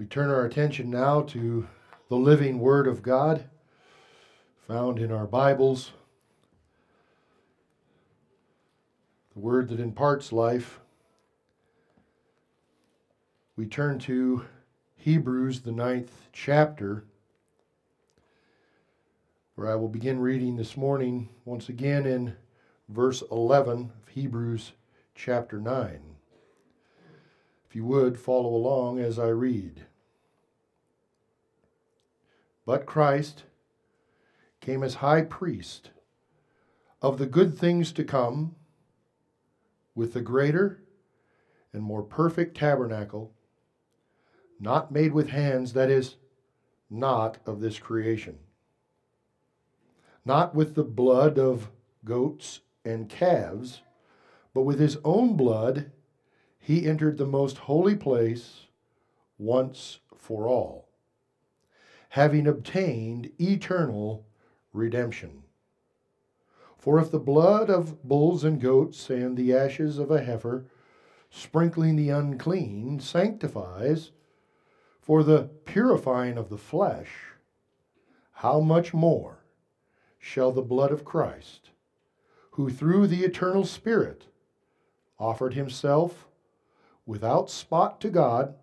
We turn our attention now to the living Word of God found in our Bibles, the Word that imparts life. We turn to Hebrews, the ninth chapter, where I will begin reading this morning once again in verse 11 of Hebrews chapter 9. If you would, follow along as I read. But Christ came as high priest of the good things to come with the greater and more perfect tabernacle, not made with hands, that is, not of this creation, not with the blood of goats and calves, but with his own blood he entered the most holy place once for all having obtained eternal redemption. For if the blood of bulls and goats and the ashes of a heifer, sprinkling the unclean, sanctifies for the purifying of the flesh, how much more shall the blood of Christ, who through the eternal Spirit offered himself without spot to God,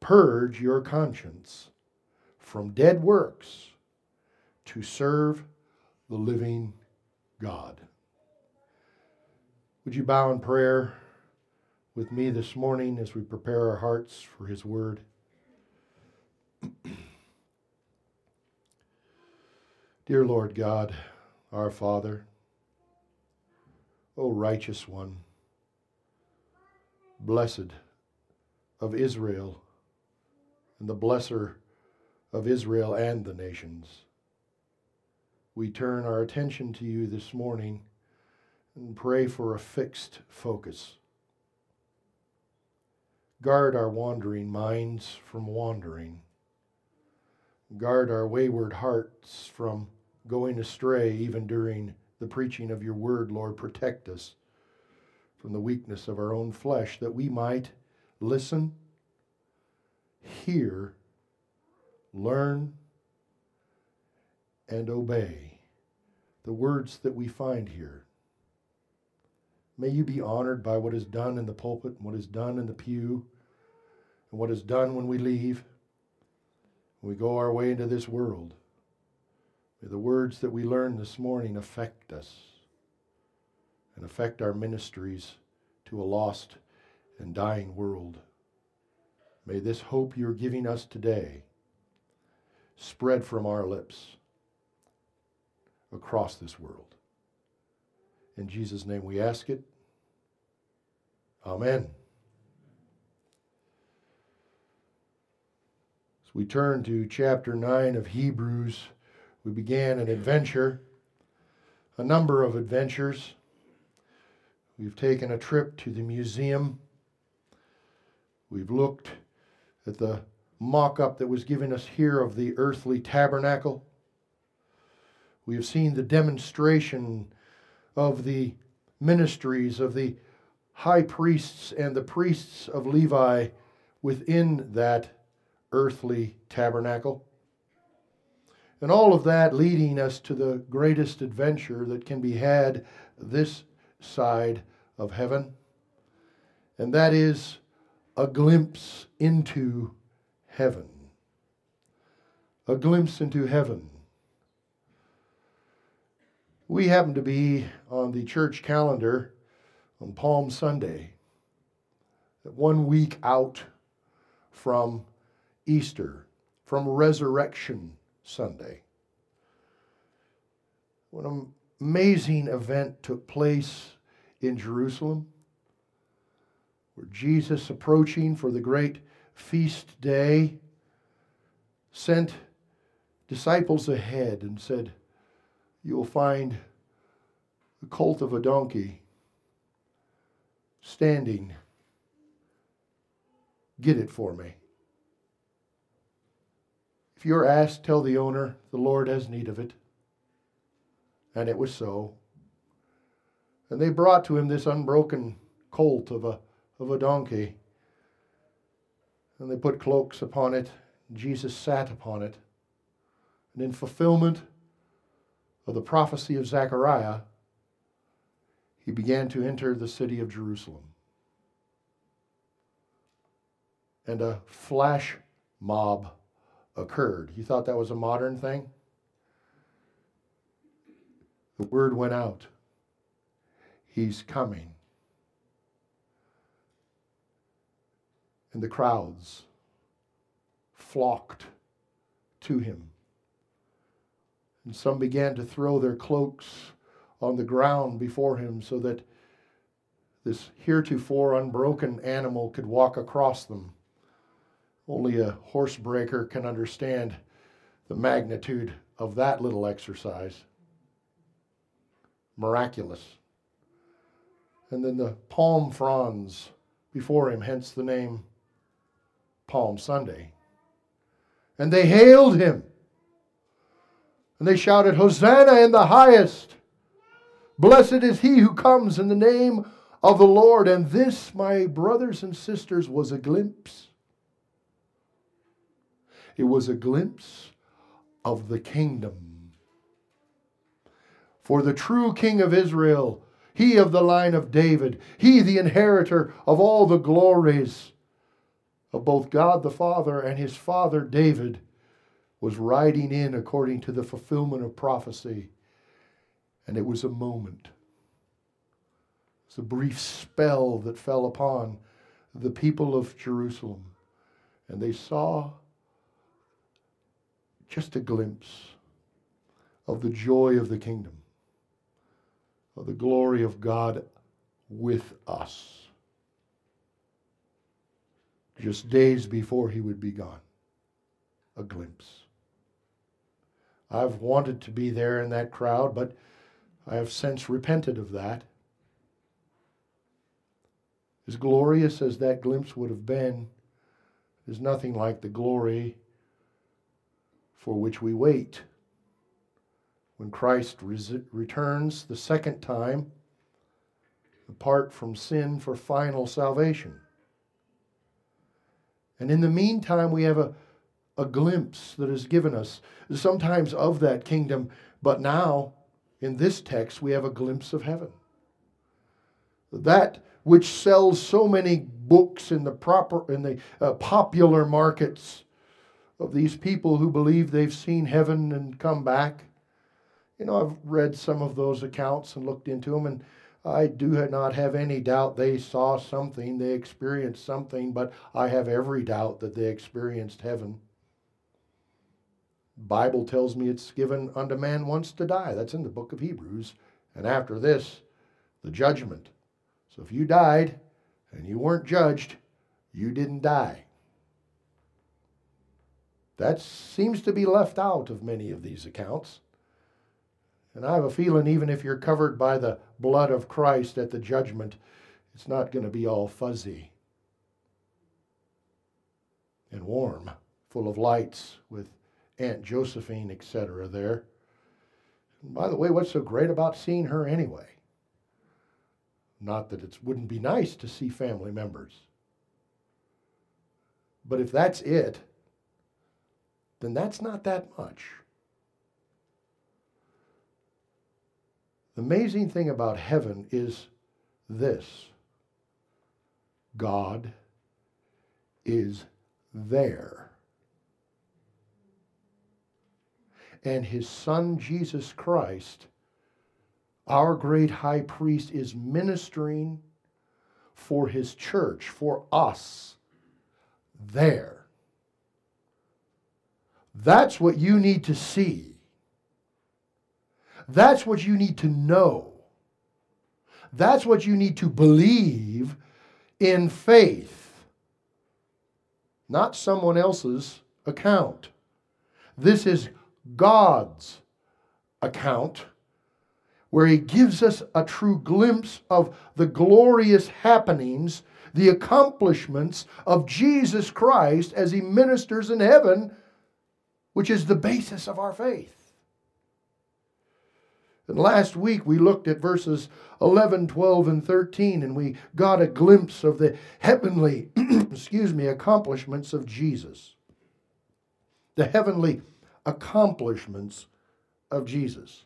purge your conscience from dead works to serve the living God. Would you bow in prayer with me this morning as we prepare our hearts for His Word? Dear Lord God, our Father, O righteous one, blessed of Israel and the blesser of Israel and the nations. We turn our attention to you this morning and pray for a fixed focus. Guard our wandering minds from wandering. Guard our wayward hearts from going astray even during the preaching of your word, Lord. Protect us from the weakness of our own flesh that we might listen, hear, learn and obey the words that we find here. May you be honored by what is done in the pulpit, and what is done in the pew, and what is done when we leave, when we go our way into this world. May the words that we learn this morning affect us and affect our ministries to a lost and dying world. May this hope you're giving us today spread from our lips across this world. In Jesus' name we ask it. Amen. As we turn to chapter 9 of Hebrews, we began an adventure, a number of adventures. We've taken a trip to the museum. We've looked at the mock up that was given us here of the earthly tabernacle. We have seen the demonstration of the ministries of the high priests and the priests of Levi within that earthly tabernacle. And all of that leading us to the greatest adventure that can be had this side of heaven. And that is a glimpse into heaven. A glimpse into heaven. We happen to be on the church calendar on Palm Sunday, one week out from Easter, from Resurrection Sunday. What an amazing event took place in Jerusalem, where Jesus, approaching for the great feast day, sent disciples ahead and said, You will find the colt of a donkey standing. Get it for me. If you're asked, tell the owner, the Lord has need of it. And it was so. And they brought to him this unbroken colt of a, of a donkey. And they put cloaks upon it. Jesus sat upon it. And in fulfillment of the prophecy of Zechariah, he began to enter the city of Jerusalem. And a flash mob occurred. You thought that was a modern thing? The word went out. He's coming. And the crowds flocked to him. And some began to throw their cloaks on the ground before him so that this heretofore unbroken animal could walk across them. Only a horsebreaker can understand the magnitude of that little exercise. Miraculous. And then the palm fronds before him, hence the name Palm Sunday. And they hailed him. And they shouted, Hosanna in the highest! Blessed is he who comes in the name of the Lord. And this, my brothers and sisters, was a glimpse. It was a glimpse of the kingdom. For the true king of Israel, he of the line of David, he the inheritor of all the glories of both God the Father and his father David, was riding in according to the fulfillment of prophecy and it was a moment. It's a brief spell that fell upon the people of Jerusalem. And they saw just a glimpse of the joy of the kingdom, of the glory of God with us. Just days before he would be gone. A glimpse. I've wanted to be there in that crowd, but I have since repented of that. As glorious as that glimpse would have been, is nothing like the glory for which we wait. When Christ res- returns the second time, apart from sin for final salvation. And in the meantime, we have a, a glimpse that is given us, sometimes of that kingdom, but now in this text, we have a glimpse of heaven. That which sells so many books in the proper in the uh, popular markets of these people who believe they've seen heaven and come back. You know, I've read some of those accounts and looked into them, and I do not have any doubt they saw something, they experienced something, but I have every doubt that they experienced heaven. Bible tells me it's given unto man once to die. That's in the book of Hebrews. And after this, the judgment. So if you died and you weren't judged, you didn't die. That seems to be left out of many of these accounts. And I have a feeling even if you're covered by the blood of Christ at the judgment, it's not going to be all fuzzy and warm, full of lights with Aunt Josephine, etc., there. And by the way, what's so great about seeing her anyway? Not that it wouldn't be nice to see family members. But if that's it, then that's not that much. The amazing thing about heaven is this God is there. and his son Jesus Christ, our great high priest, is ministering for his church, for us, there. That's what you need to see. That's what you need to know. That's what you need to believe in faith, not someone else's account. This is God's account, where he gives us a true glimpse of the glorious happenings, the accomplishments of Jesus Christ as he ministers in heaven, which is the basis of our faith. And last week we looked at verses 11, 12, and 13, and we got a glimpse of the heavenly, excuse me, accomplishments of Jesus. The heavenly accomplishments of Jesus.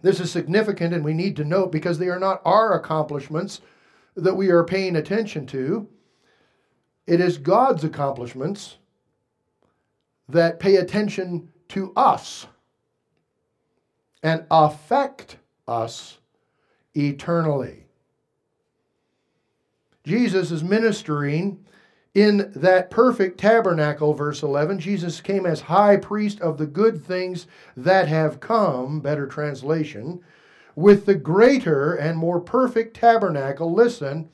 This is significant, and we need to note because they are not our accomplishments that we are paying attention to. It is God's accomplishments that pay attention to us and affect us eternally. Jesus is ministering in that perfect tabernacle, verse 11. Jesus came as high priest of the good things that have come, better translation, with the greater and more perfect tabernacle, listen,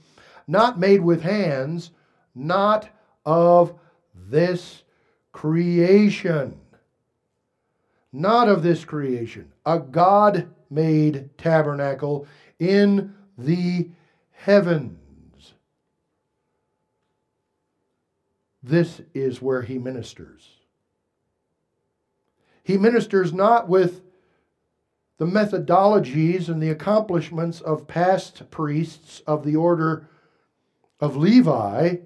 not made with hands, not of this creation not of this creation, a God made tabernacle in the heavens. This is where he ministers. He ministers not with the methodologies and the accomplishments of past priests of the order of Levi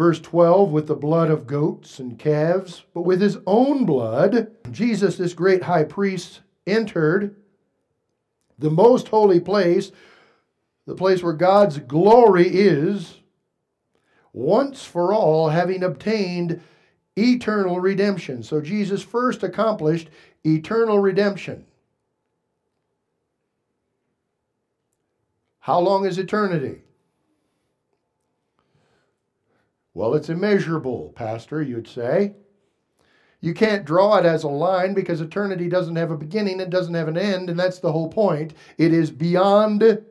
Verse 12, with the blood of goats and calves, but with his own blood, Jesus, this great high priest, entered the most holy place, the place where God's glory is, once for all, having obtained eternal redemption. So Jesus first accomplished eternal redemption. How long is eternity? Well, it's immeasurable, Pastor, you'd say. You can't draw it as a line because eternity doesn't have a beginning, it doesn't have an end, and that's the whole point. It is beyond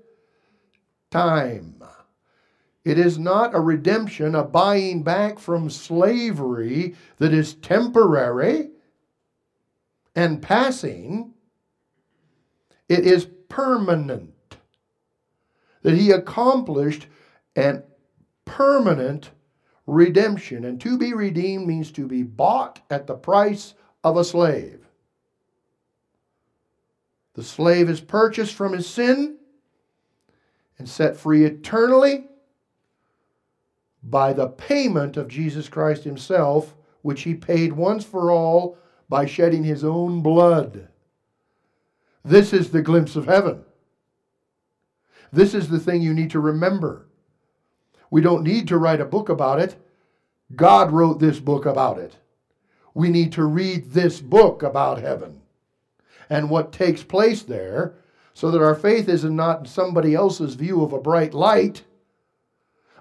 time. It is not a redemption, a buying back from slavery that is temporary and passing. It is permanent. That he accomplished an permanent redemption. And to be redeemed means to be bought at the price of a slave. The slave is purchased from his sin and set free eternally by the payment of Jesus Christ himself, which he paid once for all by shedding his own blood. This is the glimpse of heaven. This is the thing you need to remember. We don't need to write a book about it. God wrote this book about it. We need to read this book about heaven and what takes place there so that our faith is not in somebody else's view of a bright light,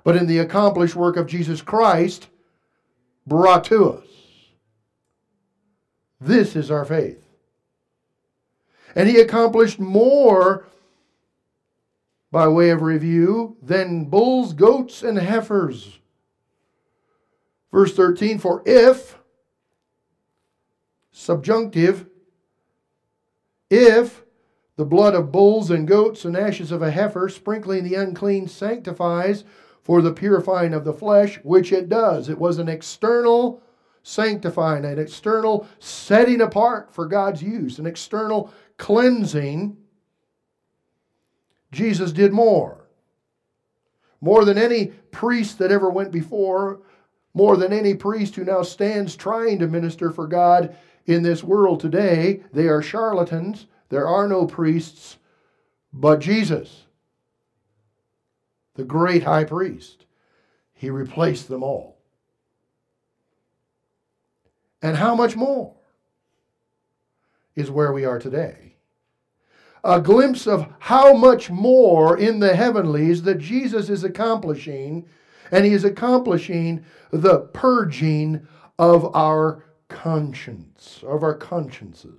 but in the accomplished work of Jesus Christ brought to us. This is our faith. And he accomplished more by way of review, than bulls, goats, and heifers. Verse 13 For if, subjunctive, if the blood of bulls and goats and ashes of a heifer, sprinkling the unclean, sanctifies for the purifying of the flesh, which it does. It was an external sanctifying, an external setting apart for God's use, an external cleansing Jesus did more. More than any priest that ever went before, more than any priest who now stands trying to minister for God in this world today. They are charlatans. There are no priests but Jesus, the great high priest. He replaced them all. And how much more is where we are today? A glimpse of how much more in the heavenlies that Jesus is accomplishing, and he is accomplishing the purging of our conscience, of our consciences.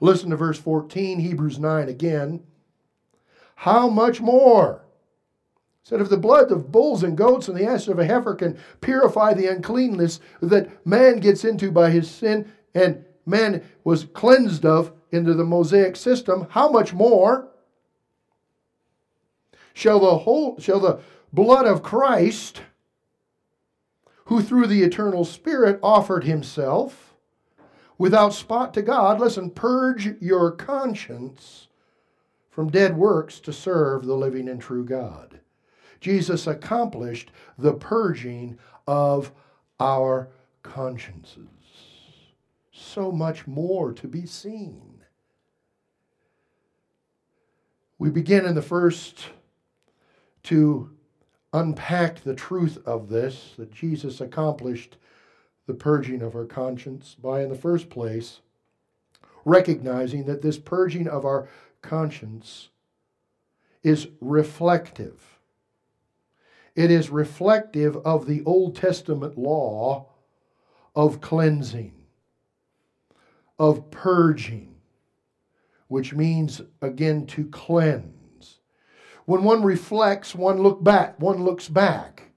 Listen to verse 14, Hebrews 9 again. How much more? said, if the blood of bulls and goats and the ashes of a heifer can purify the uncleanness that man gets into by his sin, and man was cleansed of into the Mosaic system, how much more shall the whole shall the blood of Christ, who through the eternal Spirit offered himself without spot to God, listen, purge your conscience from dead works to serve the living and true God. Jesus accomplished the purging of our consciences. So much more to be seen. We begin in the first to unpack the truth of this that Jesus accomplished the purging of our conscience by, in the first place, recognizing that this purging of our conscience is reflective. It is reflective of the Old Testament law of cleansing, of purging, which means, again, to cleanse. When one reflects, one look back, one looks back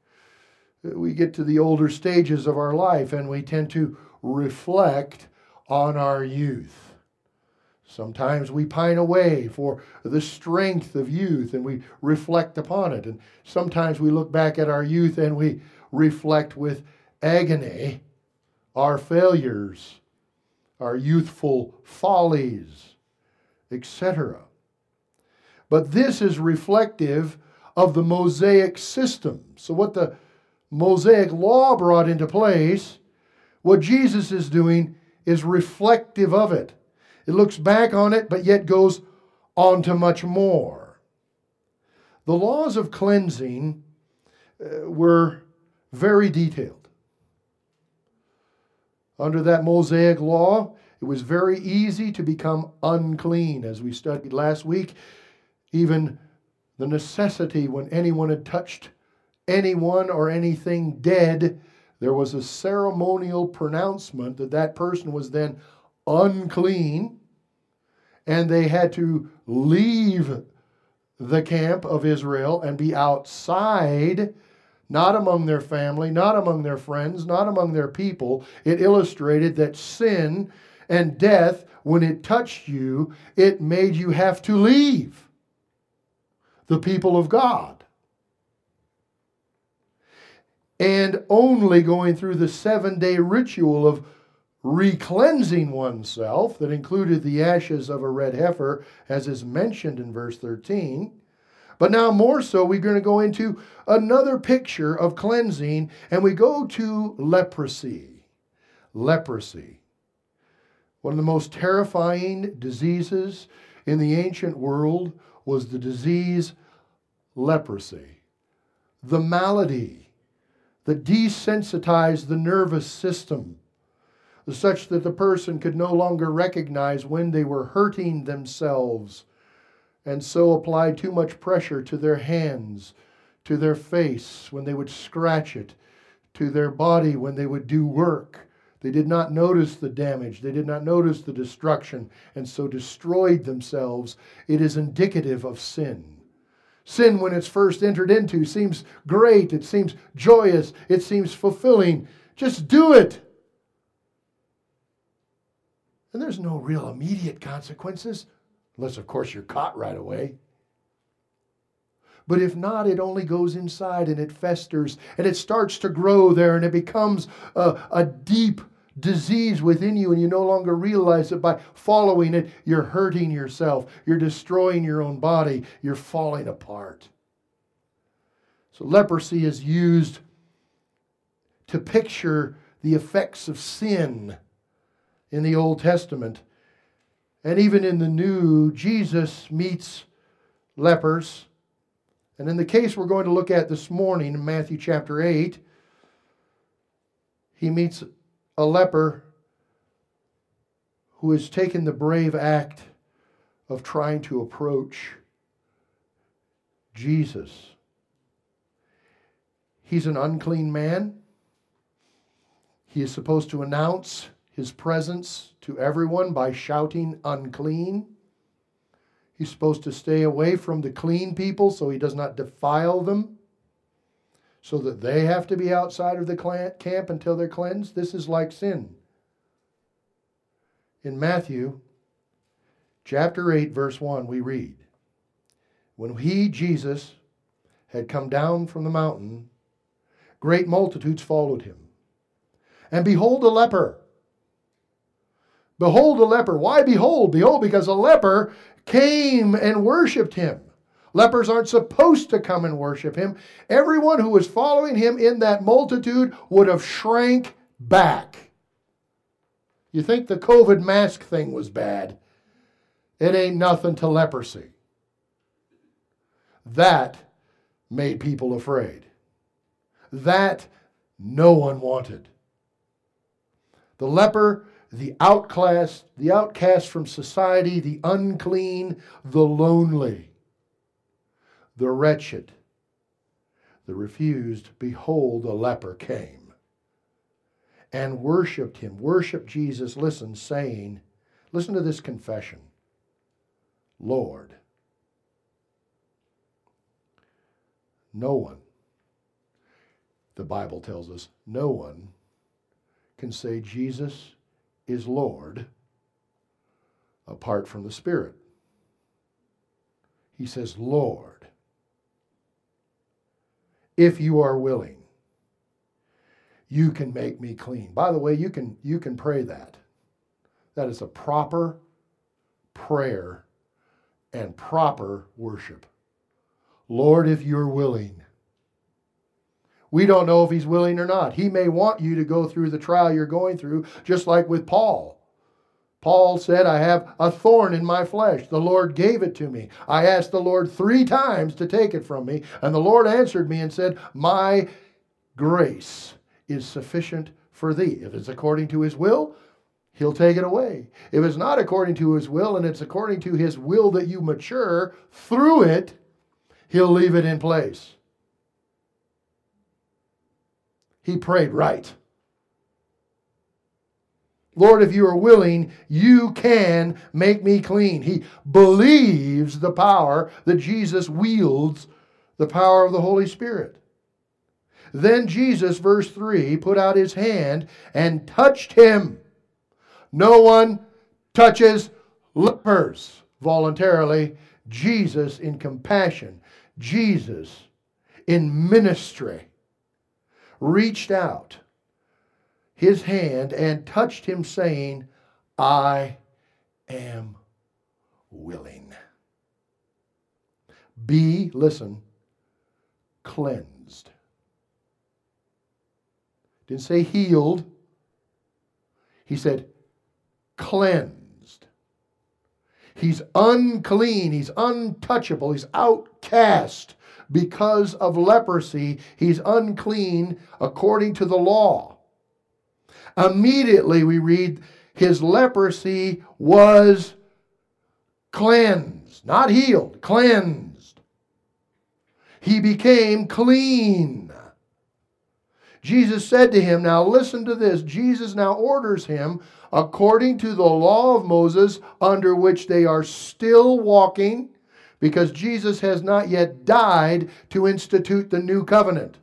we get to the older stages of our life and we tend to reflect on our youth. Sometimes we pine away for the strength of youth and we reflect upon it. And sometimes we look back at our youth and we reflect with agony our failures, our youthful follies, etc. But this is reflective of the Mosaic system. So, what the Mosaic law brought into place, what Jesus is doing is reflective of it. It looks back on it, but yet goes on to much more. The laws of cleansing uh, were very detailed. Under that Mosaic law, it was very easy to become unclean, as we studied last week. Even the necessity when anyone had touched anyone or anything dead, there was a ceremonial pronouncement that that person was then unclean and they had to leave the camp of Israel and be outside, not among their family, not among their friends, not among their people. It illustrated that sin and death, when it touched you, it made you have to leave the people of God and only going through the seven day ritual of recleansing oneself that included the ashes of a red heifer, as is mentioned in verse 13. But now, more so, we're going to go into another picture of cleansing, and we go to leprosy. Leprosy. One of the most terrifying diseases in the ancient world was the disease leprosy, the malady that desensitized the nervous system such that the person could no longer recognize when they were hurting themselves and so apply too much pressure to their hands, to their face when they would scratch it, to their body when they would do work. They did not notice the damage, they did not notice the destruction, and so destroyed themselves. It is indicative of sin. Sin, when it's first entered into, seems great, it seems joyous, it seems fulfilling. Just do it. And there's no real immediate consequences, unless, of course, you're caught right away. But if not, it only goes inside and it festers and it starts to grow there and it becomes a, a deep disease within you and you no longer realize it by following it, you're hurting yourself, you're destroying your own body, you're falling apart. So, leprosy is used to picture the effects of sin in the Old Testament. And even in the New, Jesus meets lepers. And in the case we're going to look at this morning in Matthew chapter 8, he meets a leper who has taken the brave act of trying to approach Jesus. He's an unclean man. He is supposed to announce his presence to everyone by shouting, unclean. He's supposed to stay away from the clean people so he does not defile them so that they have to be outside of the camp until they're cleansed. This is like sin. In Matthew chapter 8, verse 1, we read When he, Jesus, had come down from the mountain, great multitudes followed him. And behold, a leper Behold a leper. Why behold? Behold, because a leper came and worshiped him. Lepers aren't supposed to come and worship him. Everyone who was following him in that multitude would have shrank back. You think the COVID mask thing was bad? It ain't nothing to leprosy. That made people afraid. That no one wanted. The leper, the outcast, the outcast from society, the unclean, the lonely the wretched, the refused, behold, the leper came and worshiped him, worshiped Jesus, listen, saying, listen to this confession. Lord, no one, the Bible tells us, no one can say Jesus is Lord apart from the Spirit. He says, Lord if you are willing you can make me clean. By the way you can you can pray that. That is a proper prayer and proper worship. Lord if you're willing we don't know if he's willing or not he may want you to go through the trial you're going through just like with paul Paul said, I have a thorn in my flesh. The Lord gave it to me. I asked the Lord three times to take it from me, and the Lord answered me and said, My grace is sufficient for thee. If it's according to his will, he'll take it away. If it's not according to his will and it's according to his will that you mature through it, he'll leave it in place. He prayed right. Lord, if you are willing, you can make me clean. He believes the power that Jesus wields, the power of the Holy Spirit. Then Jesus, verse 3, put out his hand and touched him. No one touches lepers voluntarily. Jesus in compassion, Jesus in ministry, reached out his hand and touched him, saying, I am willing. Be, listen, cleansed. Didn't say healed. He said cleansed. He's unclean. He's untouchable. He's outcast because of leprosy. He's unclean according to the law. Immediately we read, his leprosy was cleansed, not healed, cleansed. He became clean. Jesus said to him, Now listen to this. Jesus now orders him, according to the law of Moses, under which they are still walking, because Jesus has not yet died to institute the new covenant.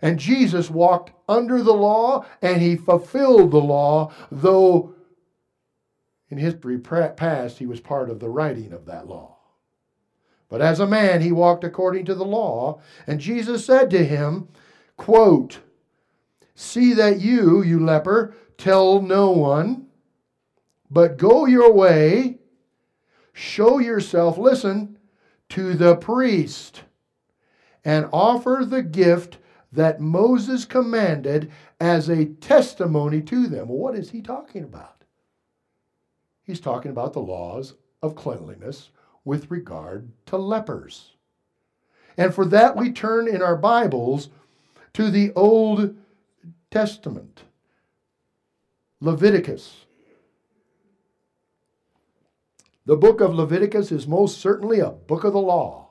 And Jesus walked under the law and he fulfilled the law, though in history past he was part of the writing of that law. But as a man, he walked according to the law. And Jesus said to him, quote, See that you, you leper, tell no one, but go your way, show yourself, listen, to the priest, and offer the gift that Moses commanded as a testimony to them. Well, what is he talking about? He's talking about the laws of cleanliness with regard to lepers. And for that, we turn in our Bibles to the Old Testament, Leviticus. The book of Leviticus is most certainly a book of the law.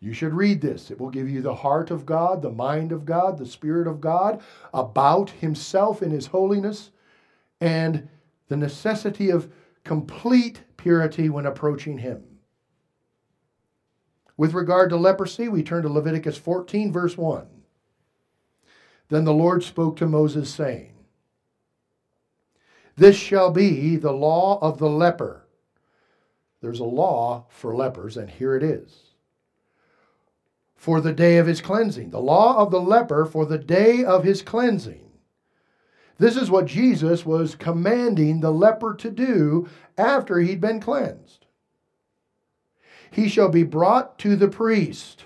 You should read this. It will give you the heart of God, the mind of God, the Spirit of God about Himself and His holiness, and the necessity of complete purity when approaching Him. With regard to leprosy, we turn to Leviticus 14, verse 1. Then the Lord spoke to Moses, saying, This shall be the law of the leper. There's a law for lepers, and here it is for the day of his cleansing. The law of the leper for the day of his cleansing. This is what Jesus was commanding the leper to do after he'd been cleansed. He shall be brought to the priest.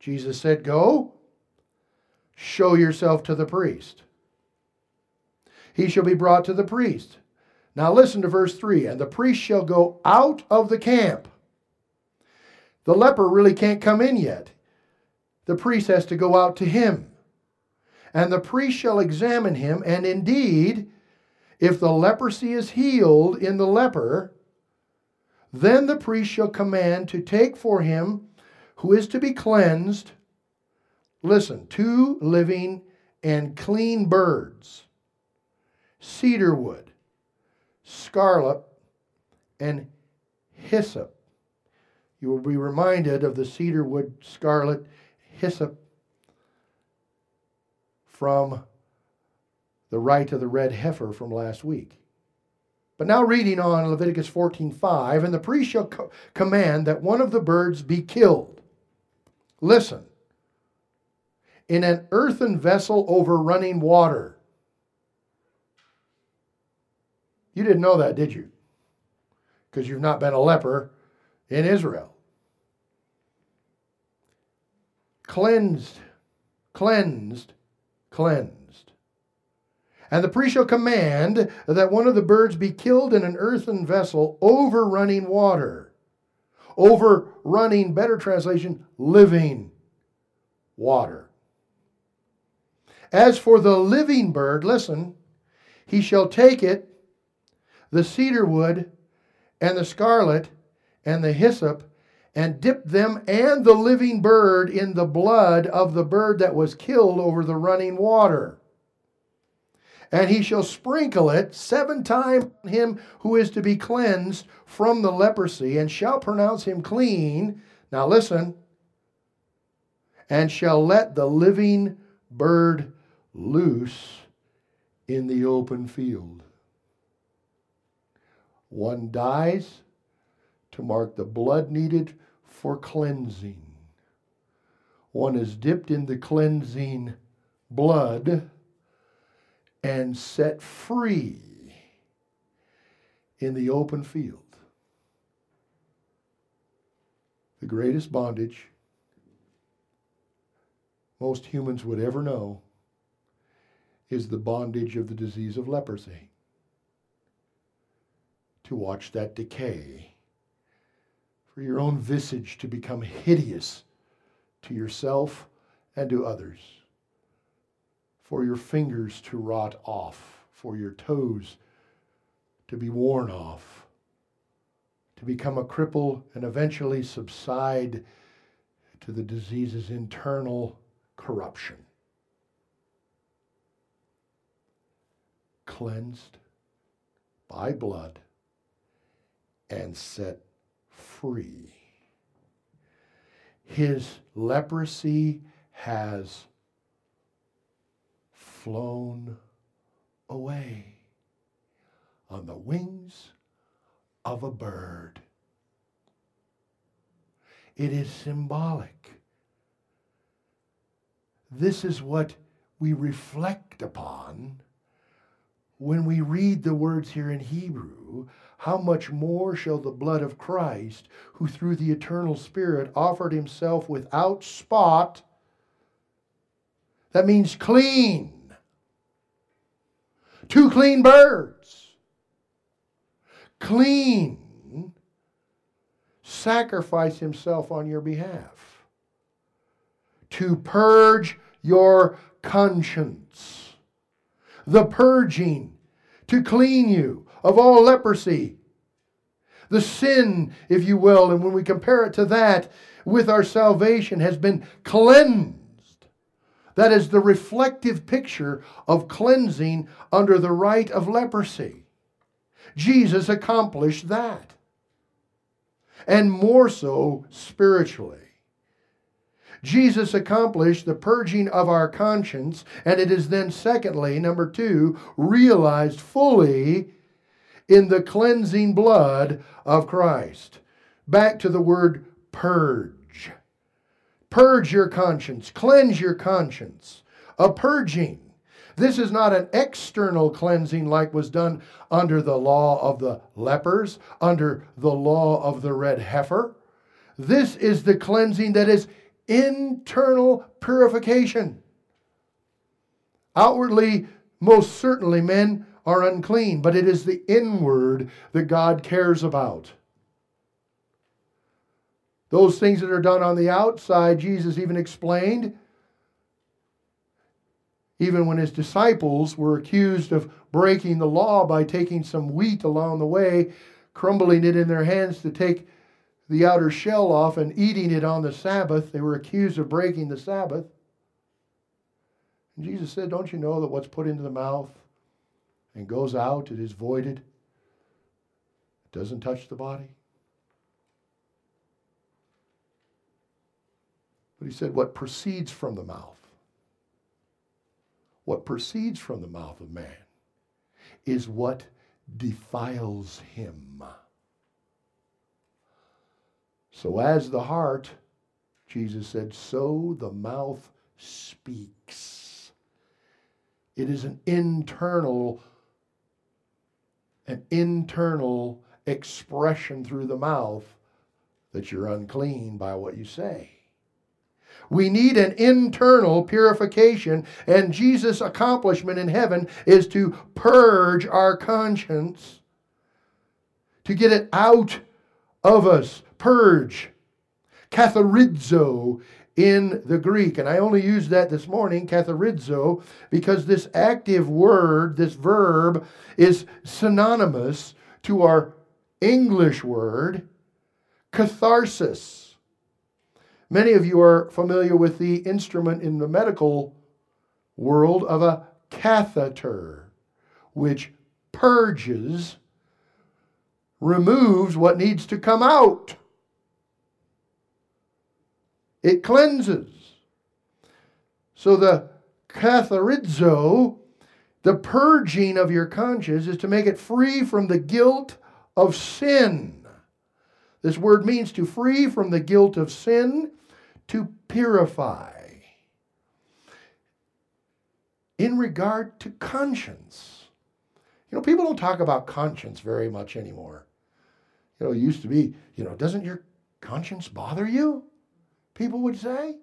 Jesus said, Go, show yourself to the priest. He shall be brought to the priest. Now listen to verse 3 And the priest shall go out of the camp. The leper really can't come in yet. The priest has to go out to him. And the priest shall examine him, and indeed, if the leprosy is healed in the leper, then the priest shall command to take for him who is to be cleansed, listen, two living and clean birds, cedar wood, scarlet, and hyssop. You will be reminded of the cedar wood, scarlet, hyssop from the rite of the red heifer from last week. But now reading on Leviticus 14:5, and the priest shall co- command that one of the birds be killed. Listen. In an earthen vessel over running water. You didn't know that, did you? Because you've not been a leper in Israel. Cleansed, cleansed, cleansed. And the priest shall command that one of the birds be killed in an earthen vessel over running water. Over running, better translation, living water. As for the living bird, listen, he shall take it, the cedar wood, and the scarlet, and the hyssop, and dip them and the living bird in the blood of the bird that was killed over the running water. And he shall sprinkle it seven times on him who is to be cleansed from the leprosy, and shall pronounce him clean. Now listen. And shall let the living bird loose in the open field. One dies to mark the blood needed for cleansing. One is dipped in the cleansing blood and set free in the open field. The greatest bondage most humans would ever know is the bondage of the disease of leprosy. To watch that decay. For your own visage to become hideous to yourself and to others, for your fingers to rot off, for your toes to be worn off, to become a cripple and eventually subside to the disease's internal corruption. Cleansed by blood and set free. His leprosy has flown away on the wings of a bird. It is symbolic. This is what we reflect upon when we read the words here in Hebrew how much more shall the blood of Christ, who through the eternal Spirit offered himself without spot, that means clean, two clean birds, clean, sacrifice himself on your behalf to purge your conscience. The purging to clean you of all leprosy. The sin, if you will, and when we compare it to that with our salvation, has been cleansed. That is the reflective picture of cleansing under the rite of leprosy. Jesus accomplished that. And more so spiritually. Jesus accomplished the purging of our conscience, and it is then, secondly, number two, realized fully in the cleansing blood of Christ. Back to the word purge. Purge your conscience, cleanse your conscience. A purging. This is not an external cleansing like was done under the law of the lepers, under the law of the red heifer. This is the cleansing that is internal purification. Outwardly, most certainly, men are unclean, but it is the inward that God cares about. Those things that are done on the outside, Jesus even explained. Even when his disciples were accused of breaking the law by taking some wheat along the way, crumbling it in their hands to take the outer shell off and eating it on the Sabbath, they were accused of breaking the Sabbath. And Jesus said, Don't you know that what's put into the mouth and goes out, it is voided? It doesn't touch the body. But he said, What proceeds from the mouth, what proceeds from the mouth of man is what defiles him. So, as the heart, Jesus said, so the mouth speaks. It is an internal, an internal expression through the mouth that you're unclean by what you say. We need an internal purification, and Jesus' accomplishment in heaven is to purge our conscience, to get it out of us. Purge. Katharizo in the Greek. And I only used that this morning, katharizo, because this active word, this verb, is synonymous to our English word, catharsis. Many of you are familiar with the instrument in the medical world of a catheter, which purges, removes what needs to come out. It cleanses. So the katharizo, the purging of your conscience, is to make it free from the guilt of sin. This word means to free from the guilt of sin to purify. In regard to conscience, you know, people don't talk about conscience very much anymore. You know, it used to be, you know, doesn't your conscience bother you? People would say.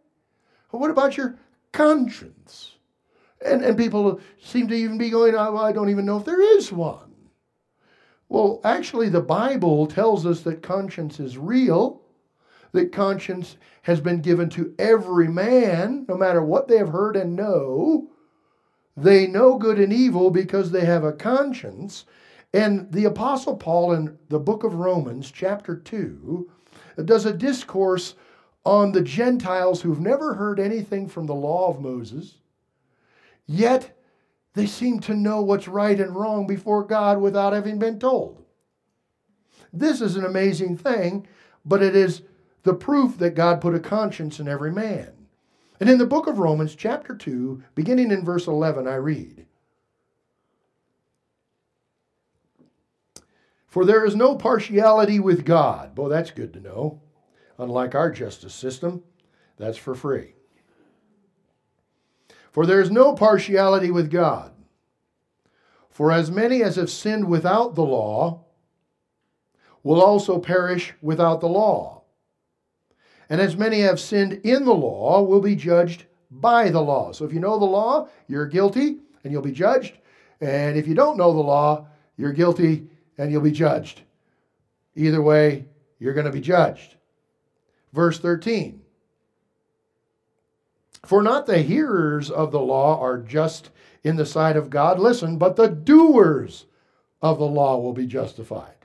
What about your conscience? And, and people seem to even be going, oh, well, I don't even know if there is one. Well, actually, the Bible tells us that conscience is real that conscience has been given to every man, no matter what they have heard and know. They know good and evil because they have a conscience. And the Apostle Paul in the book of Romans, chapter 2, does a discourse on the Gentiles who've never heard anything from the law of Moses, yet they seem to know what's right and wrong before God without having been told. This is an amazing thing, but it is the proof that God put a conscience in every man. And in the book of Romans, chapter 2, beginning in verse 11, I read For there is no partiality with God. Boy, that's good to know. Unlike our justice system, that's for free. For there is no partiality with God. For as many as have sinned without the law will also perish without the law. And as many have sinned in the law will be judged by the law. So if you know the law, you're guilty and you'll be judged. And if you don't know the law, you're guilty and you'll be judged. Either way, you're going to be judged. Verse 13 For not the hearers of the law are just in the sight of God, listen, but the doers of the law will be justified.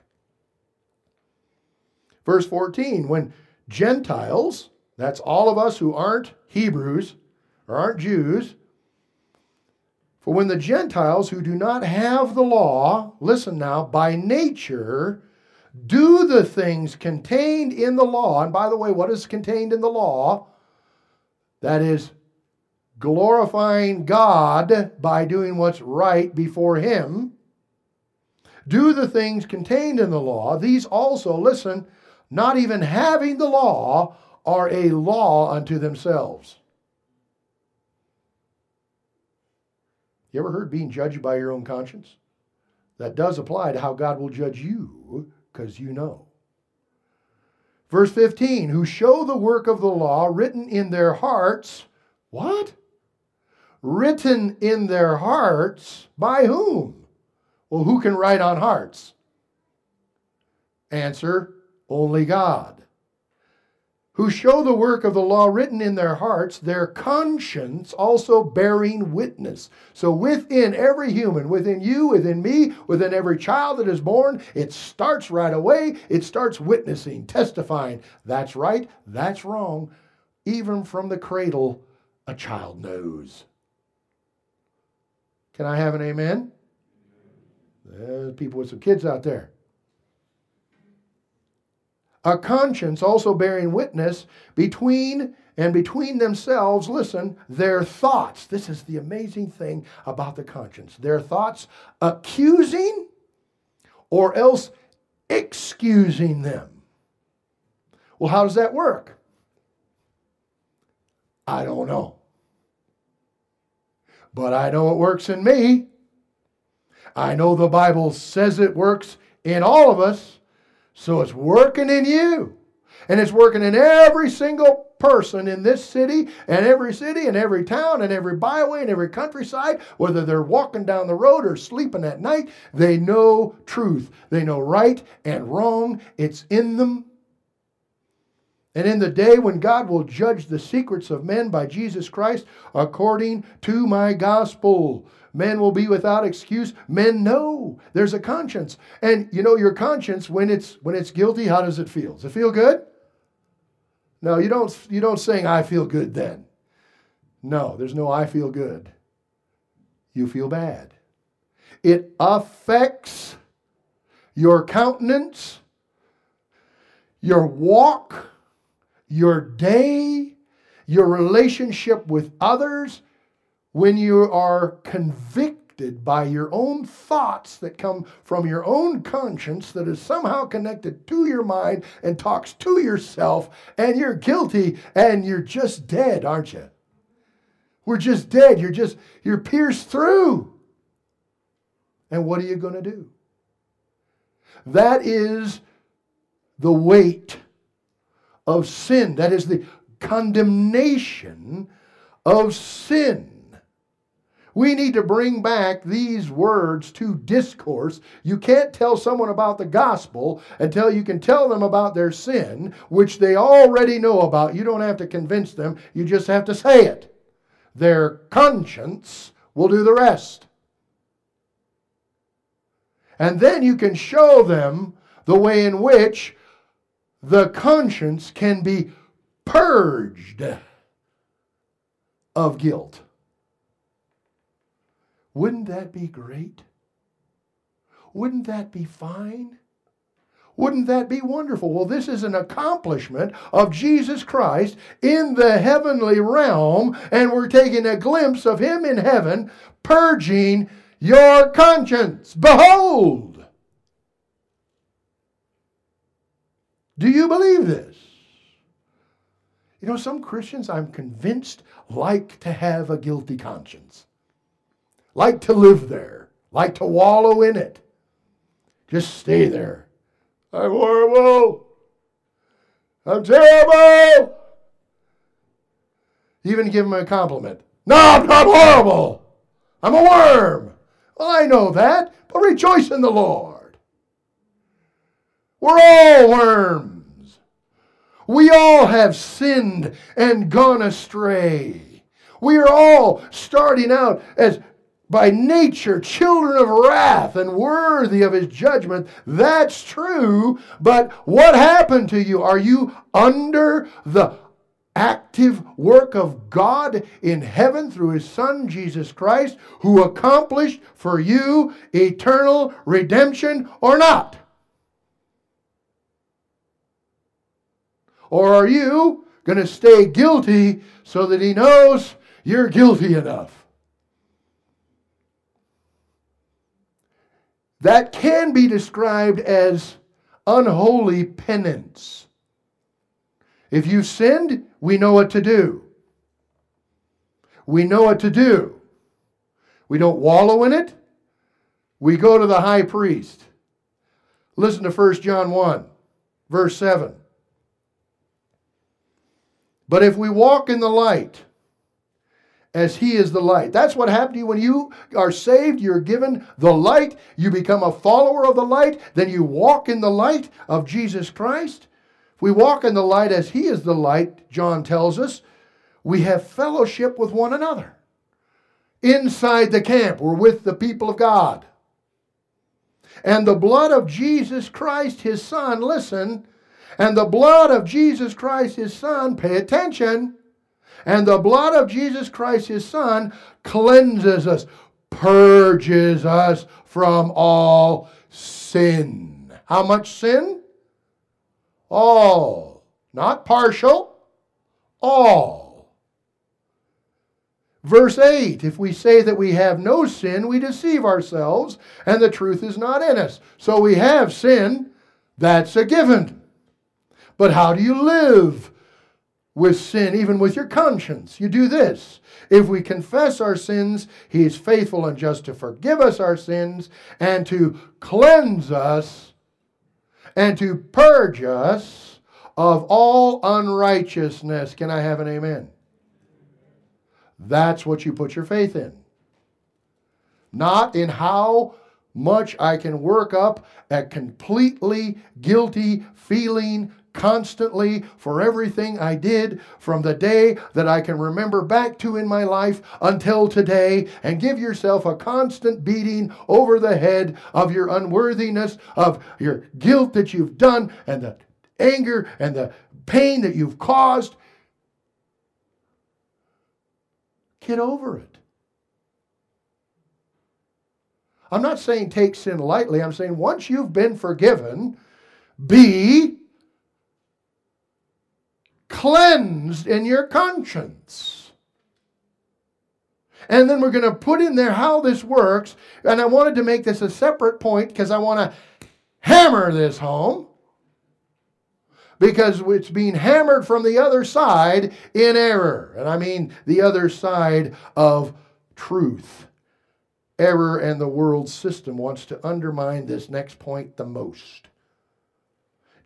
Verse 14 When Gentiles, that's all of us who aren't Hebrews or aren't Jews. For when the Gentiles who do not have the law, listen now, by nature, do the things contained in the law, and by the way, what is contained in the law? That is glorifying God by doing what's right before Him. Do the things contained in the law. These also, listen, not even having the law, are a law unto themselves. You ever heard being judged by your own conscience? That does apply to how God will judge you because you know. Verse 15, who show the work of the law written in their hearts. What? Written in their hearts by whom? Well, who can write on hearts? Answer only God. Who show the work of the law written in their hearts, their conscience also bearing witness. So within every human, within you, within me, within every child that is born, it starts right away. It starts witnessing, testifying. That's right, that's wrong. Even from the cradle, a child knows. Can I have an amen? There's people with some kids out there. A conscience also bearing witness between and between themselves, listen, their thoughts. This is the amazing thing about the conscience. Their thoughts accusing or else excusing them. Well, how does that work? I don't know. But I know it works in me. I know the Bible says it works in all of us. So it's working in you. And it's working in every single person in this city and every city and every town and every byway and every countryside, whether they're walking down the road or sleeping at night, they know truth. They know right and wrong. It's in them. And in the day when God will judge the secrets of men by Jesus Christ according to my gospel, men will be without excuse. Men know there's a conscience. And you know your conscience when it's when it's guilty, how does it feel? Does it feel good? No, you don't you don't sing I feel good then. No, there's no I feel good. You feel bad. It affects your countenance, your walk, your day, your relationship with others, when you are convicted by your own thoughts that come from your own conscience that is somehow connected to your mind and talks to yourself, and you're guilty and you're just dead, aren't you? We're just dead. You're just, you're pierced through. And what are you going to do? That is the weight of sin. That is the condemnation of sin. We need to bring back these words to discourse. You can't tell someone about the gospel until you can tell them about their sin, which they already know about. You don't have to convince them, you just have to say it. Their conscience will do the rest. And then you can show them the way in which the conscience can be purged of guilt. Wouldn't that be great? Wouldn't that be fine? Wouldn't that be wonderful? Well, this is an accomplishment of Jesus Christ in the heavenly realm, and we're taking a glimpse of Him in heaven purging your conscience. Behold! Do you believe this? You know, some Christians, I'm convinced, like to have a guilty conscience like to live there, like to wallow in it. Just stay there. I'm horrible. I'm terrible. Even give him a compliment. No, I'm not horrible. I'm a worm. Well, I know that, but rejoice in the Lord. We're all worms. We all have sinned and gone astray. We are all starting out as by nature children of wrath and worthy of his judgment. That's true. But what happened to you? Are you under the active work of God in heaven through his Son, Jesus Christ, who accomplished for you eternal redemption or not? Or are you going to stay guilty so that he knows you're guilty enough? That can be described as unholy penance. If you sinned, we know what to do. We know what to do. We don't wallow in it. We go to the high priest. Listen to 1 John 1, verse 7. But if we walk in the light, as he is the light. That's what happened to you when you are saved. You're given the light. You become a follower of the light. Then you walk in the light of Jesus Christ. If we walk in the light as he is the light, John tells us, we have fellowship with one another. Inside the camp, we're with the people of God. And the blood of Jesus Christ, his son, listen, and the blood of Jesus Christ, his son, pay attention and the blood of Jesus Christ, his Son, cleanses us, purges us from all sin. How much sin? All. Not partial, all. Verse 8 If we say that we have no sin, we deceive ourselves, and the truth is not in us. So we have sin, that's a given. But how do you live with sin, even with your conscience. You do this. If we confess our sins, He is faithful and just to forgive us our sins and to cleanse us and to purge us of all unrighteousness. Can I have an amen? That's what you put your faith in. Not in how much I can work up a completely guilty feeling constantly for everything I did from the day that I can remember back to in my life until today, and give yourself a constant beating over the head of your unworthiness, of your guilt that you've done, and the anger and the pain that you've caused. Get over it. I'm not saying take sin lightly. I'm saying once you've been forgiven, be cleansed in your conscience. And then we're going to put in there how this works. And I wanted to make this a separate point because I want to hammer this home. Because it's being hammered from the other side in error. And I mean the other side of truth. Error and the world system wants to undermine this next point the most.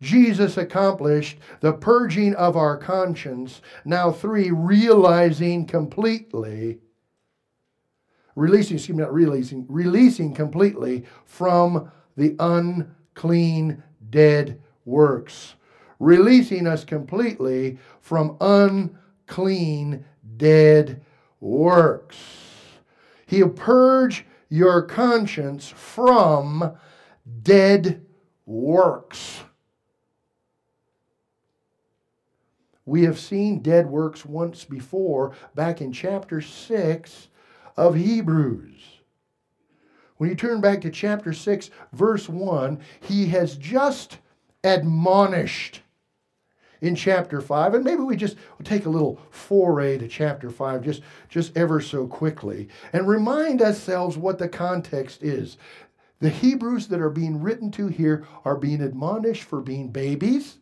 Jesus accomplished the purging of our conscience. Now, three, realizing completely, releasing, excuse me, not releasing, releasing completely from the unclean, dead works. Releasing us completely from unclean, dead works. He'll purge your conscience from dead works. We have seen dead works once before, back in chapter 6 of Hebrews. When you turn back to chapter 6, verse 1, he has just admonished in chapter 5 and maybe we just take a little foray to chapter 5 just just ever so quickly and remind ourselves what the context is. The hebrews that are being written to here are being admonished for being babies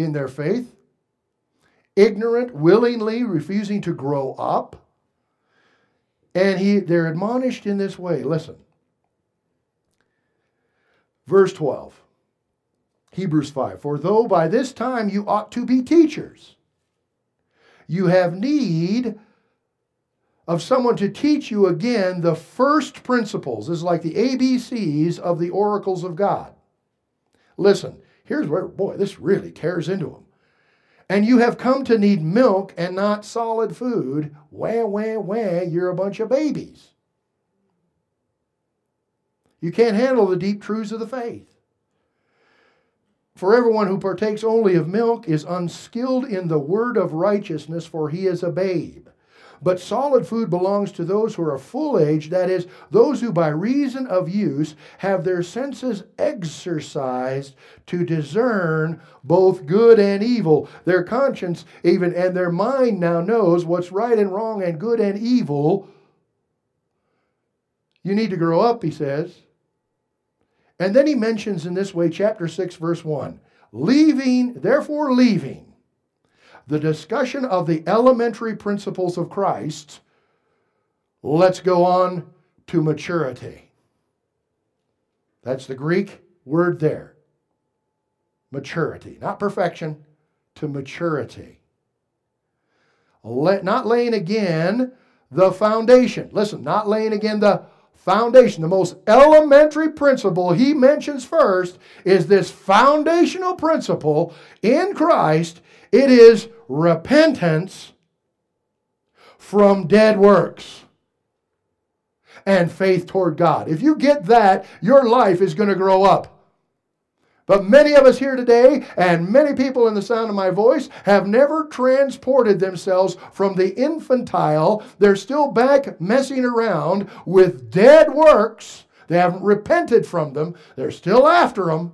in their faith, ignorant, willingly refusing to grow up. And he, they're admonished in this way. Listen. Verse 12, Hebrews 5 For though by this time you ought to be teachers, you have need of someone to teach you again the first principles. This is like the ABCs of the oracles of God. Listen, Here's where, boy, this really tears into them. And you have come to need milk and not solid food. Wah, wah, wah, you're a bunch of babies. You can't handle the deep truths of the faith. For everyone who partakes only of milk is unskilled in the word of righteousness, for he is a babe. But solid food belongs to those who are full age, that is, those who by reason of use have their senses exercised to discern both good and evil. Their conscience, even, and their mind now knows what's right and wrong and good and evil. You need to grow up, he says. And then he mentions in this way, chapter 6, verse 1 leaving, therefore, leaving the discussion of the elementary principles of Christ, Let's go on to maturity. That's the Greek word there. Maturity, not perfection, to maturity. Let, not laying again the foundation. Listen, not laying again the foundation. The most elementary principle he mentions first is this foundational principle in Christ. It is repentance from dead works and faith toward God. If you get that, your life is going to grow up. But many of us here today, and many people in the sound of my voice, have never transported themselves from the infantile. They're still back messing around with dead works. They haven't repented from them. They're still after them.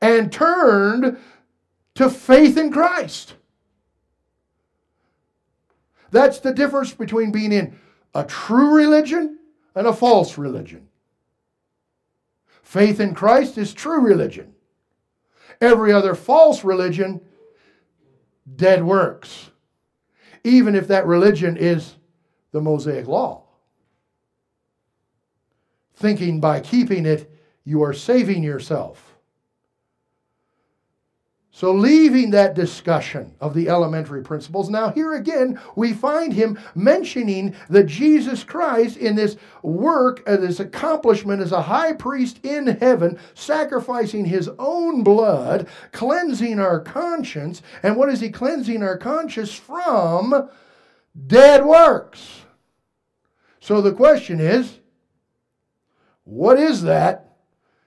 And turned to faith in Christ. That's the difference between being in a true religion and a false religion. Faith in Christ is true religion. Every other false religion, dead works, even if that religion is the Mosaic Law. Thinking by keeping it, you are saving yourself. So, leaving that discussion of the elementary principles, now here again we find him mentioning that Jesus Christ, in this work, uh, this accomplishment as a high priest in heaven, sacrificing his own blood, cleansing our conscience. And what is he cleansing our conscience from? Dead works. So, the question is what is that?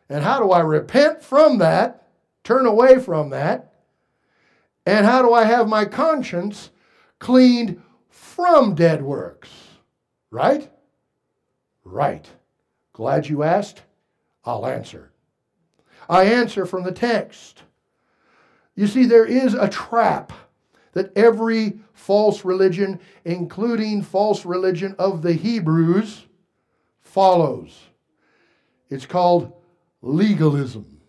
And how do I repent from that? Turn away from that? And how do I have my conscience cleaned from dead works? Right? Right. Glad you asked. I'll answer. I answer from the text. You see, there is a trap that every false religion, including false religion of the Hebrews, follows. It's called legalism.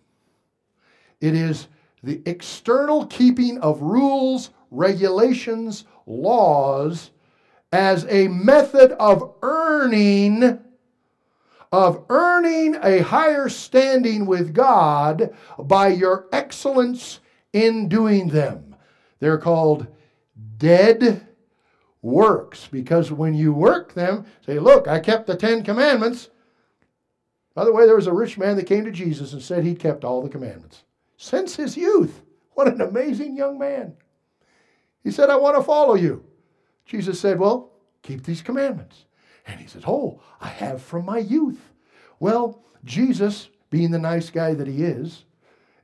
It is the external keeping of rules, regulations, laws as a method of earning of earning a higher standing with God by your excellence in doing them. They're called dead works because when you work them, say, Look, I kept the Ten Commandments. By the way, there was a rich man that came to Jesus and said he'd kept all the commandments since his youth. What an amazing young man. He said, I want to follow you. Jesus said, Well, keep these commandments. And he said, Oh, I have from my youth. Well, Jesus, being the nice guy that he is,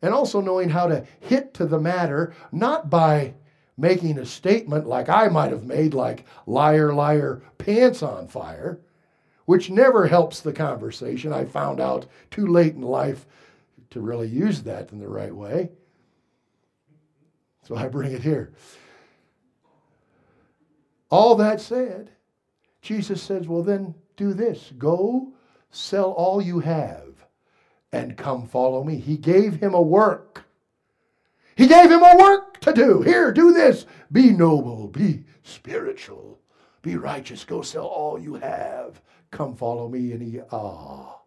and also knowing how to hit to the matter, not by making a statement like I might have made, like liar, liar, pants on fire, which never helps the conversation. I found out too late in life to really use that in the right way. So I bring it here. All that said, Jesus says, Well, then do this go sell all you have and come follow me. He gave him a work. He gave him a work to do. Here, do this. Be noble, be spiritual, be righteous. Go sell all you have. Come follow me. And he, ah,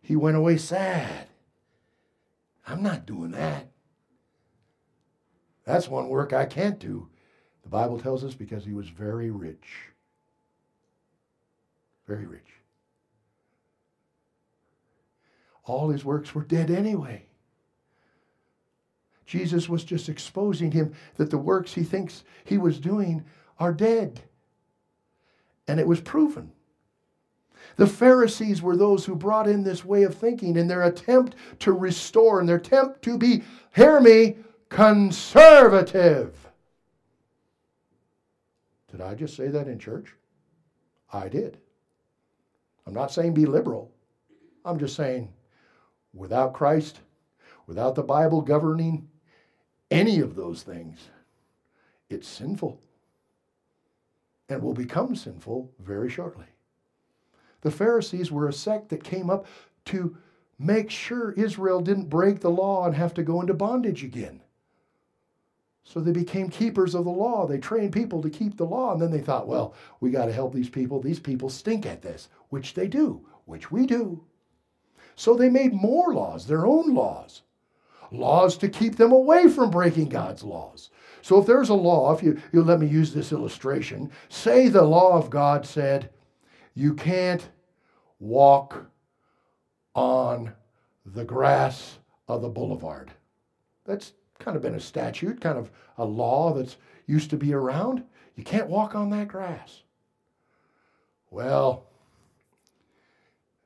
he went away sad. I'm not doing that. That's one work I can't do. The Bible tells us because he was very rich. Very rich. All his works were dead anyway. Jesus was just exposing him that the works he thinks he was doing are dead. And it was proven. The Pharisees were those who brought in this way of thinking in their attempt to restore, in their attempt to be, hear me, conservative. Did I just say that in church? I did. I'm not saying be liberal. I'm just saying without Christ, without the Bible governing any of those things, it's sinful and will become sinful very shortly. The Pharisees were a sect that came up to make sure Israel didn't break the law and have to go into bondage again. So they became keepers of the law. They trained people to keep the law. And then they thought, well, we got to help these people. These people stink at this, which they do, which we do. So they made more laws, their own laws, laws to keep them away from breaking God's laws. So if there's a law, if you, you let me use this illustration, say the law of God said, you can't walk on the grass of the boulevard. That's kind of been a statute, kind of a law that's used to be around. You can't walk on that grass. Well,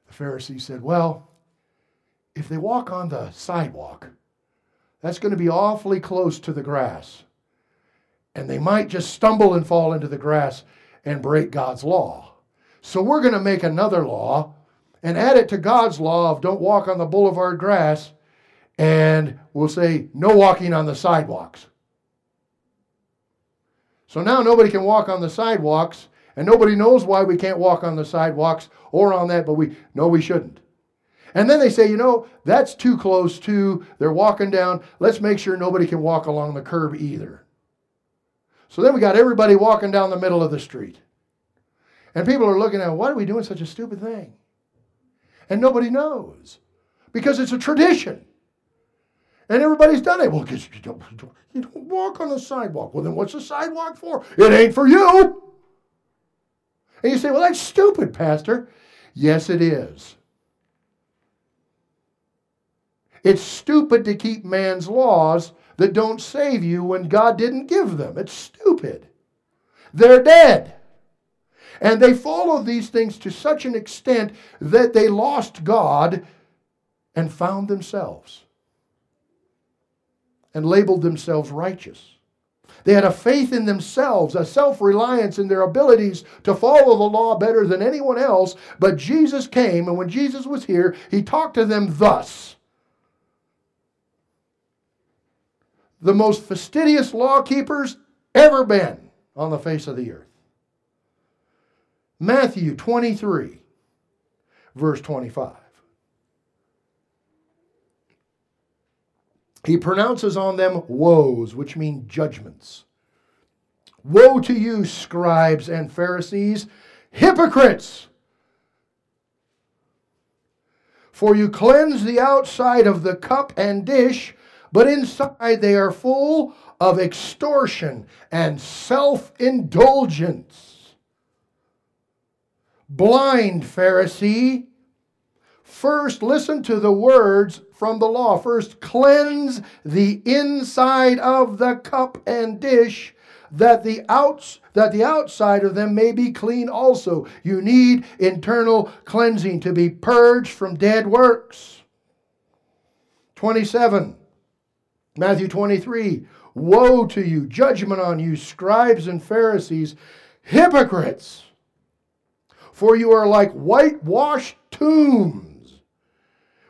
the Pharisee said, Well, if they walk on the sidewalk, that's going to be awfully close to the grass. And they might just stumble and fall into the grass and break God's law. So we're going to make another law and add it to God's law of don't walk on the boulevard grass and we'll say no walking on the sidewalks. So now nobody can walk on the sidewalks, and nobody knows why we can't walk on the sidewalks or on that, but we know we shouldn't. And then they say, you know, that's too close to, they're walking down, let's make sure nobody can walk along the curb either. So then we got everybody walking down the middle of the street. And people are looking at, why are we doing such a stupid thing? And nobody knows because it's a tradition. And everybody's done it. Well, because you don't, you don't walk on the sidewalk. Well, then what's the sidewalk for? It ain't for you. And you say, well, that's stupid, Pastor. Yes, it is. It's stupid to keep man's laws that don't save you when God didn't give them. It's stupid. They're dead. And they followed these things to such an extent that they lost God and found themselves and labeled themselves righteous. They had a faith in themselves, a self reliance in their abilities to follow the law better than anyone else. But Jesus came, and when Jesus was here, he talked to them thus The most fastidious law keepers ever been on the face of the earth. Matthew 23, verse 25. he pronounces on them woes, which mean judgments. Woe to you, scribes and Pharisees, hypocrites! For you cleanse the outside of the cup and dish, but inside they are full of extortion and self indulgence. Blind Pharisee, first listen to the words from the law. First, cleanse the inside of the cup and dish, that the outs that the outside of them may be clean also. You need internal cleansing to be purged from dead works. 27. Matthew 23. Woe to you, judgment on you, scribes and Pharisees, hypocrites! For you are like whitewashed tombs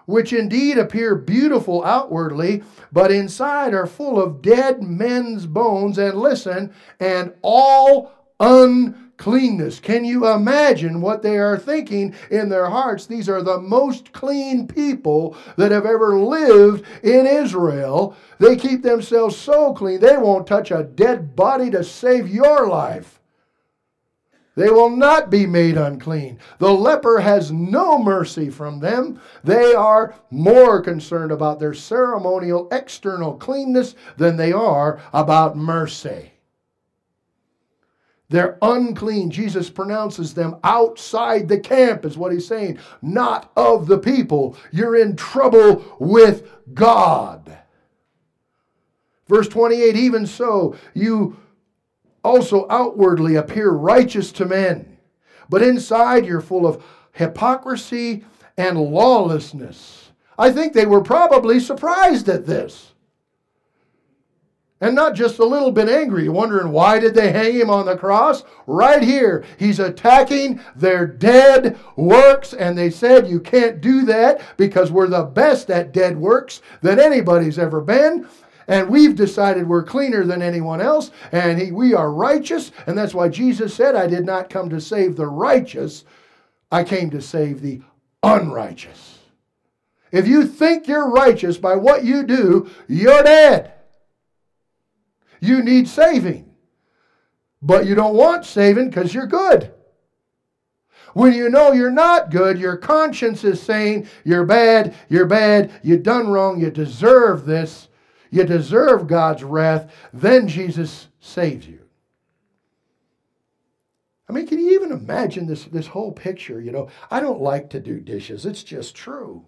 which indeed appear beautiful outwardly, but inside are full of dead men's bones, and listen, and all uncleanness. Can you imagine what they are thinking in their hearts? These are the most clean people that have ever lived in Israel. They keep themselves so clean, they won't touch a dead body to save your life. They will not be made unclean. The leper has no mercy from them. They are more concerned about their ceremonial external cleanness than they are about mercy. They're unclean. Jesus pronounces them outside the camp, is what he's saying, not of the people. You're in trouble with God. Verse 28 Even so, you also outwardly appear righteous to men, but inside you're full of hypocrisy and lawlessness. I think they were probably surprised at this. And not just a little bit angry, wondering why did they hang him on the cross? Right here, he's attacking their dead works, and they said you can't do that because we're the best at dead works that anybody's ever been and we've decided we're cleaner than anyone else, and he, we are righteous, and that's why Jesus said, I did not come to save the righteous, I came to save the unrighteous. If you think you're righteous by what you do, you're dead. You need saving. But you don't want saving because you're good. When you know you're not good, your conscience is saying you're bad, you're bad, you done wrong, you deserve this, you deserve God's wrath, then Jesus saves you. I mean, can you even imagine this, this whole picture? You know, I don't like to do dishes, it's just true.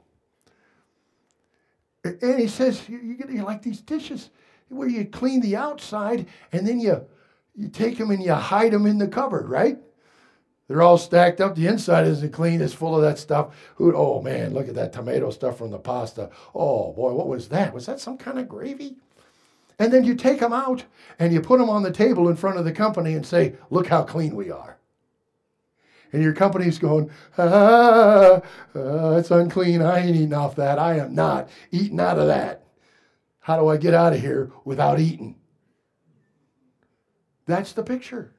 And he says, you, you, you like these dishes where you clean the outside and then you, you take them and you hide them in the cupboard, right? They're all stacked up. The inside isn't clean. It's full of that stuff. Who? Oh man, look at that tomato stuff from the pasta. Oh boy, what was that? Was that some kind of gravy? And then you take them out and you put them on the table in front of the company and say, "Look how clean we are." And your company's going, ah, uh, it's unclean. I ain't eating off that. I am not eating out of that. How do I get out of here without eating? That's the picture.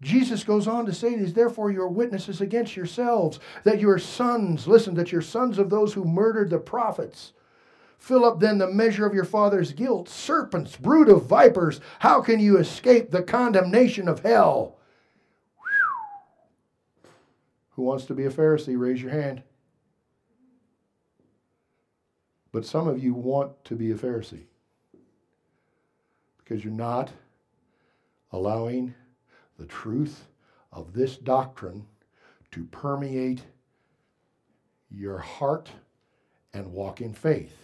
Jesus goes on to say "Is therefore your witnesses against yourselves, that your sons, listen, that your sons of those who murdered the prophets, fill up then the measure of your father's guilt. Serpents, brood of vipers, how can you escape the condemnation of hell? Who wants to be a Pharisee? Raise your hand. But some of you want to be a Pharisee because you're not allowing the truth of this doctrine to permeate your heart and walk in faith.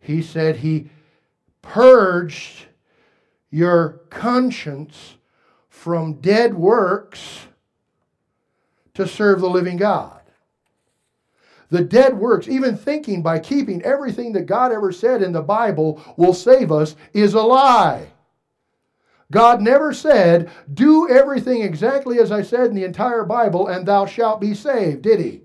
He said he purged your conscience from dead works to serve the living God. The dead works, even thinking by keeping everything that God ever said in the Bible will save us, is a lie. God never said, Do everything exactly as I said in the entire Bible, and thou shalt be saved, did he?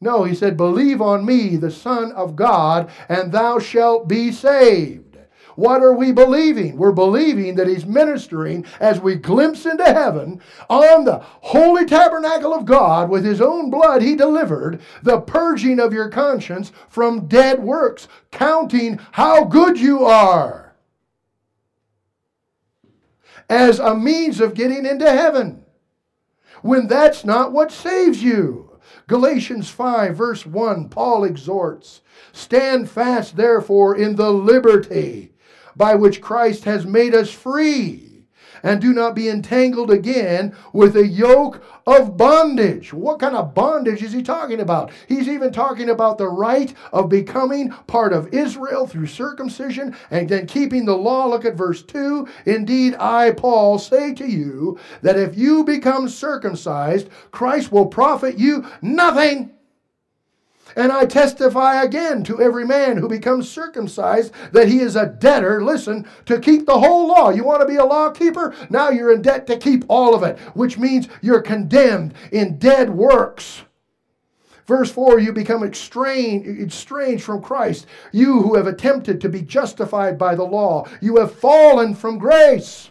No, he said, Believe on me, the Son of God, and thou shalt be saved. What are we believing? We're believing that He's ministering as we glimpse into heaven on the holy tabernacle of God with His own blood. He delivered the purging of your conscience from dead works, counting how good you are as a means of getting into heaven when that's not what saves you. Galatians 5, verse 1, Paul exhorts Stand fast, therefore, in the liberty by which Christ has made us free and do not be entangled again with a yoke of bondage. What kind of bondage is he talking about? He's even talking about the right of becoming part of Israel through circumcision and then keeping the law. Look at verse 2. Indeed, I, Paul, say to you that if you become circumcised, Christ will profit you nothing. And I testify again to every man who becomes circumcised that he is a debtor, listen, to keep the whole law. You want to be a law keeper? Now you're in debt to keep all of it, which means you're condemned in dead works. Verse 4 You become estranged from Christ. You who have attempted to be justified by the law, you have fallen from grace.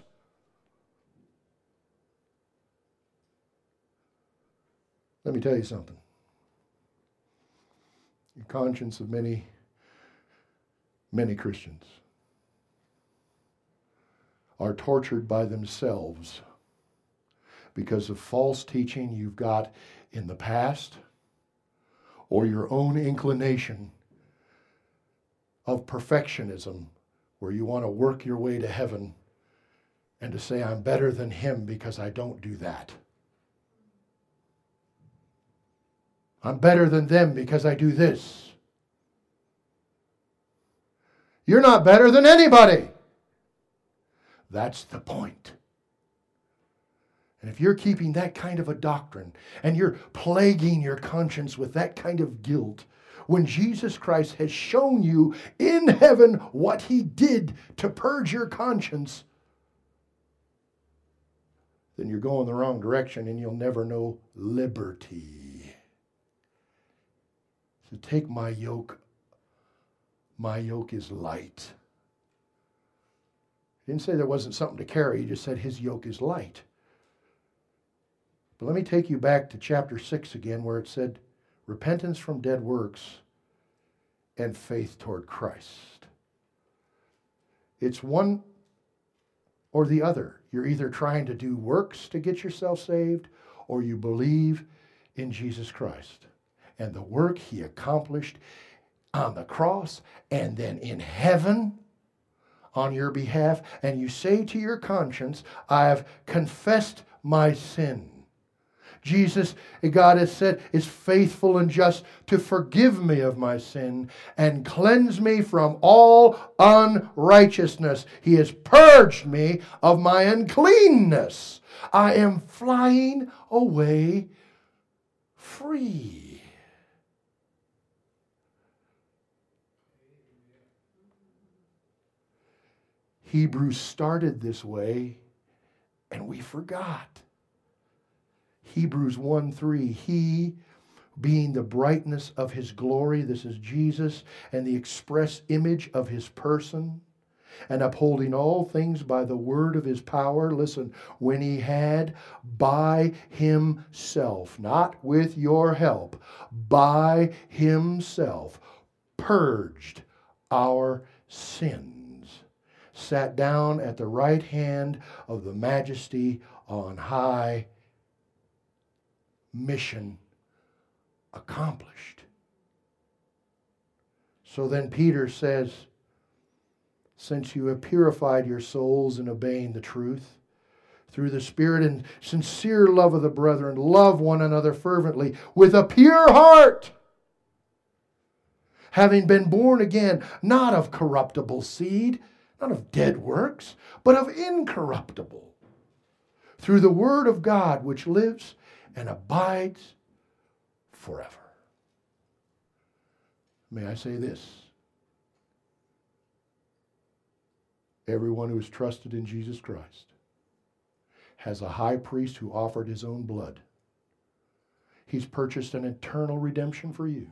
Let me tell you something the conscience of many, many Christians are tortured by themselves because of false teaching you've got in the past or your own inclination of perfectionism where you want to work your way to heaven and to say, I'm better than him because I don't do that. I'm better than them because I do this. You're not better than anybody. That's the point. And if you're keeping that kind of a doctrine and you're plaguing your conscience with that kind of guilt, when Jesus Christ has shown you in heaven what he did to purge your conscience, then you're going the wrong direction and you'll never know liberty to take my yoke. My yoke is light. He didn't say there wasn't something to carry, he just said his yoke is light. But let me take you back to chapter 6 again, where it said, repentance from dead works and faith toward Christ. It's one or the other. You're either trying to do works to get yourself saved or you believe in Jesus Christ and the work he accomplished on the cross and then in heaven on your behalf. And you say to your conscience, I've confessed my sin. Jesus, God has said, is faithful and just to forgive me of my sin and cleanse me from all unrighteousness. He has purged me of my uncleanness. I am flying away free. Hebrews started this way and we forgot. Hebrews 1 3, he being the brightness of his glory, this is Jesus, and the express image of his person, and upholding all things by the word of his power. Listen, when he had by himself, not with your help, by himself, purged our sins, sat down at the right hand of the majesty on high mission accomplished. So then Peter says, Since you have purified your souls in obeying the truth, through the Spirit and sincere love of the brethren, love one another fervently with a pure heart, having been born again, not of corruptible seed, not of dead works, but of incorruptible, through the Word of God which lives and abides forever. May I say this? Everyone who is trusted in Jesus Christ has a high priest who offered his own blood. He's purchased an eternal redemption for you.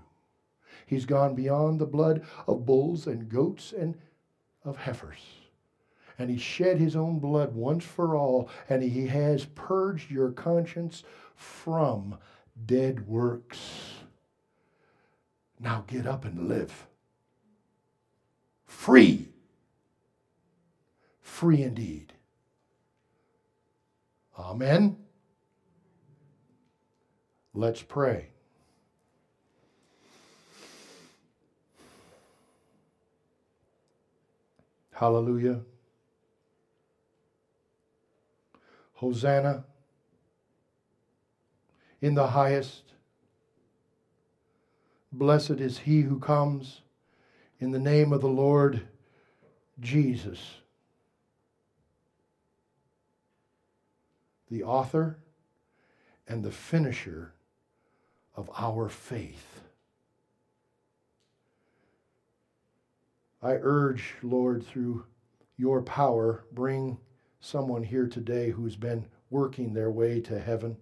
He's gone beyond the blood of bulls and goats and of heifers and he shed his own blood once for all, and he has purged your conscience from dead works. Now get up and live. Free. Free indeed. Amen. Let's pray. Hallelujah. Hosanna in the highest. Blessed is he who comes in the name of the Lord Jesus. The author and the finisher of our faith. I urge, Lord, through your power, bring someone here today who's been working their way to heaven.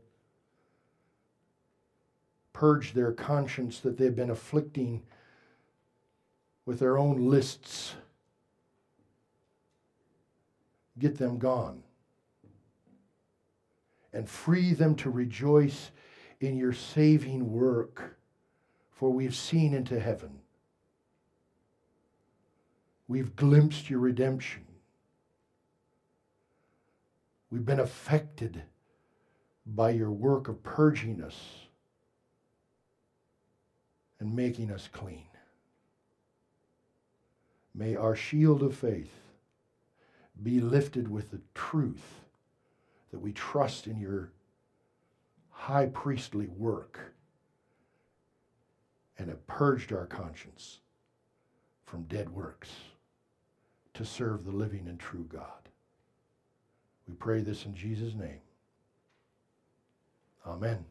Purge their conscience that they've been afflicting with their own lists. Get them gone. And free them to rejoice in your saving work, for we've seen into heaven. We've glimpsed your redemption. We've been affected by your work of purging us and making us clean. May our shield of faith be lifted with the truth that we trust in your high priestly work and have purged our conscience from dead works to serve the living and true God. We pray this in Jesus' name. Amen.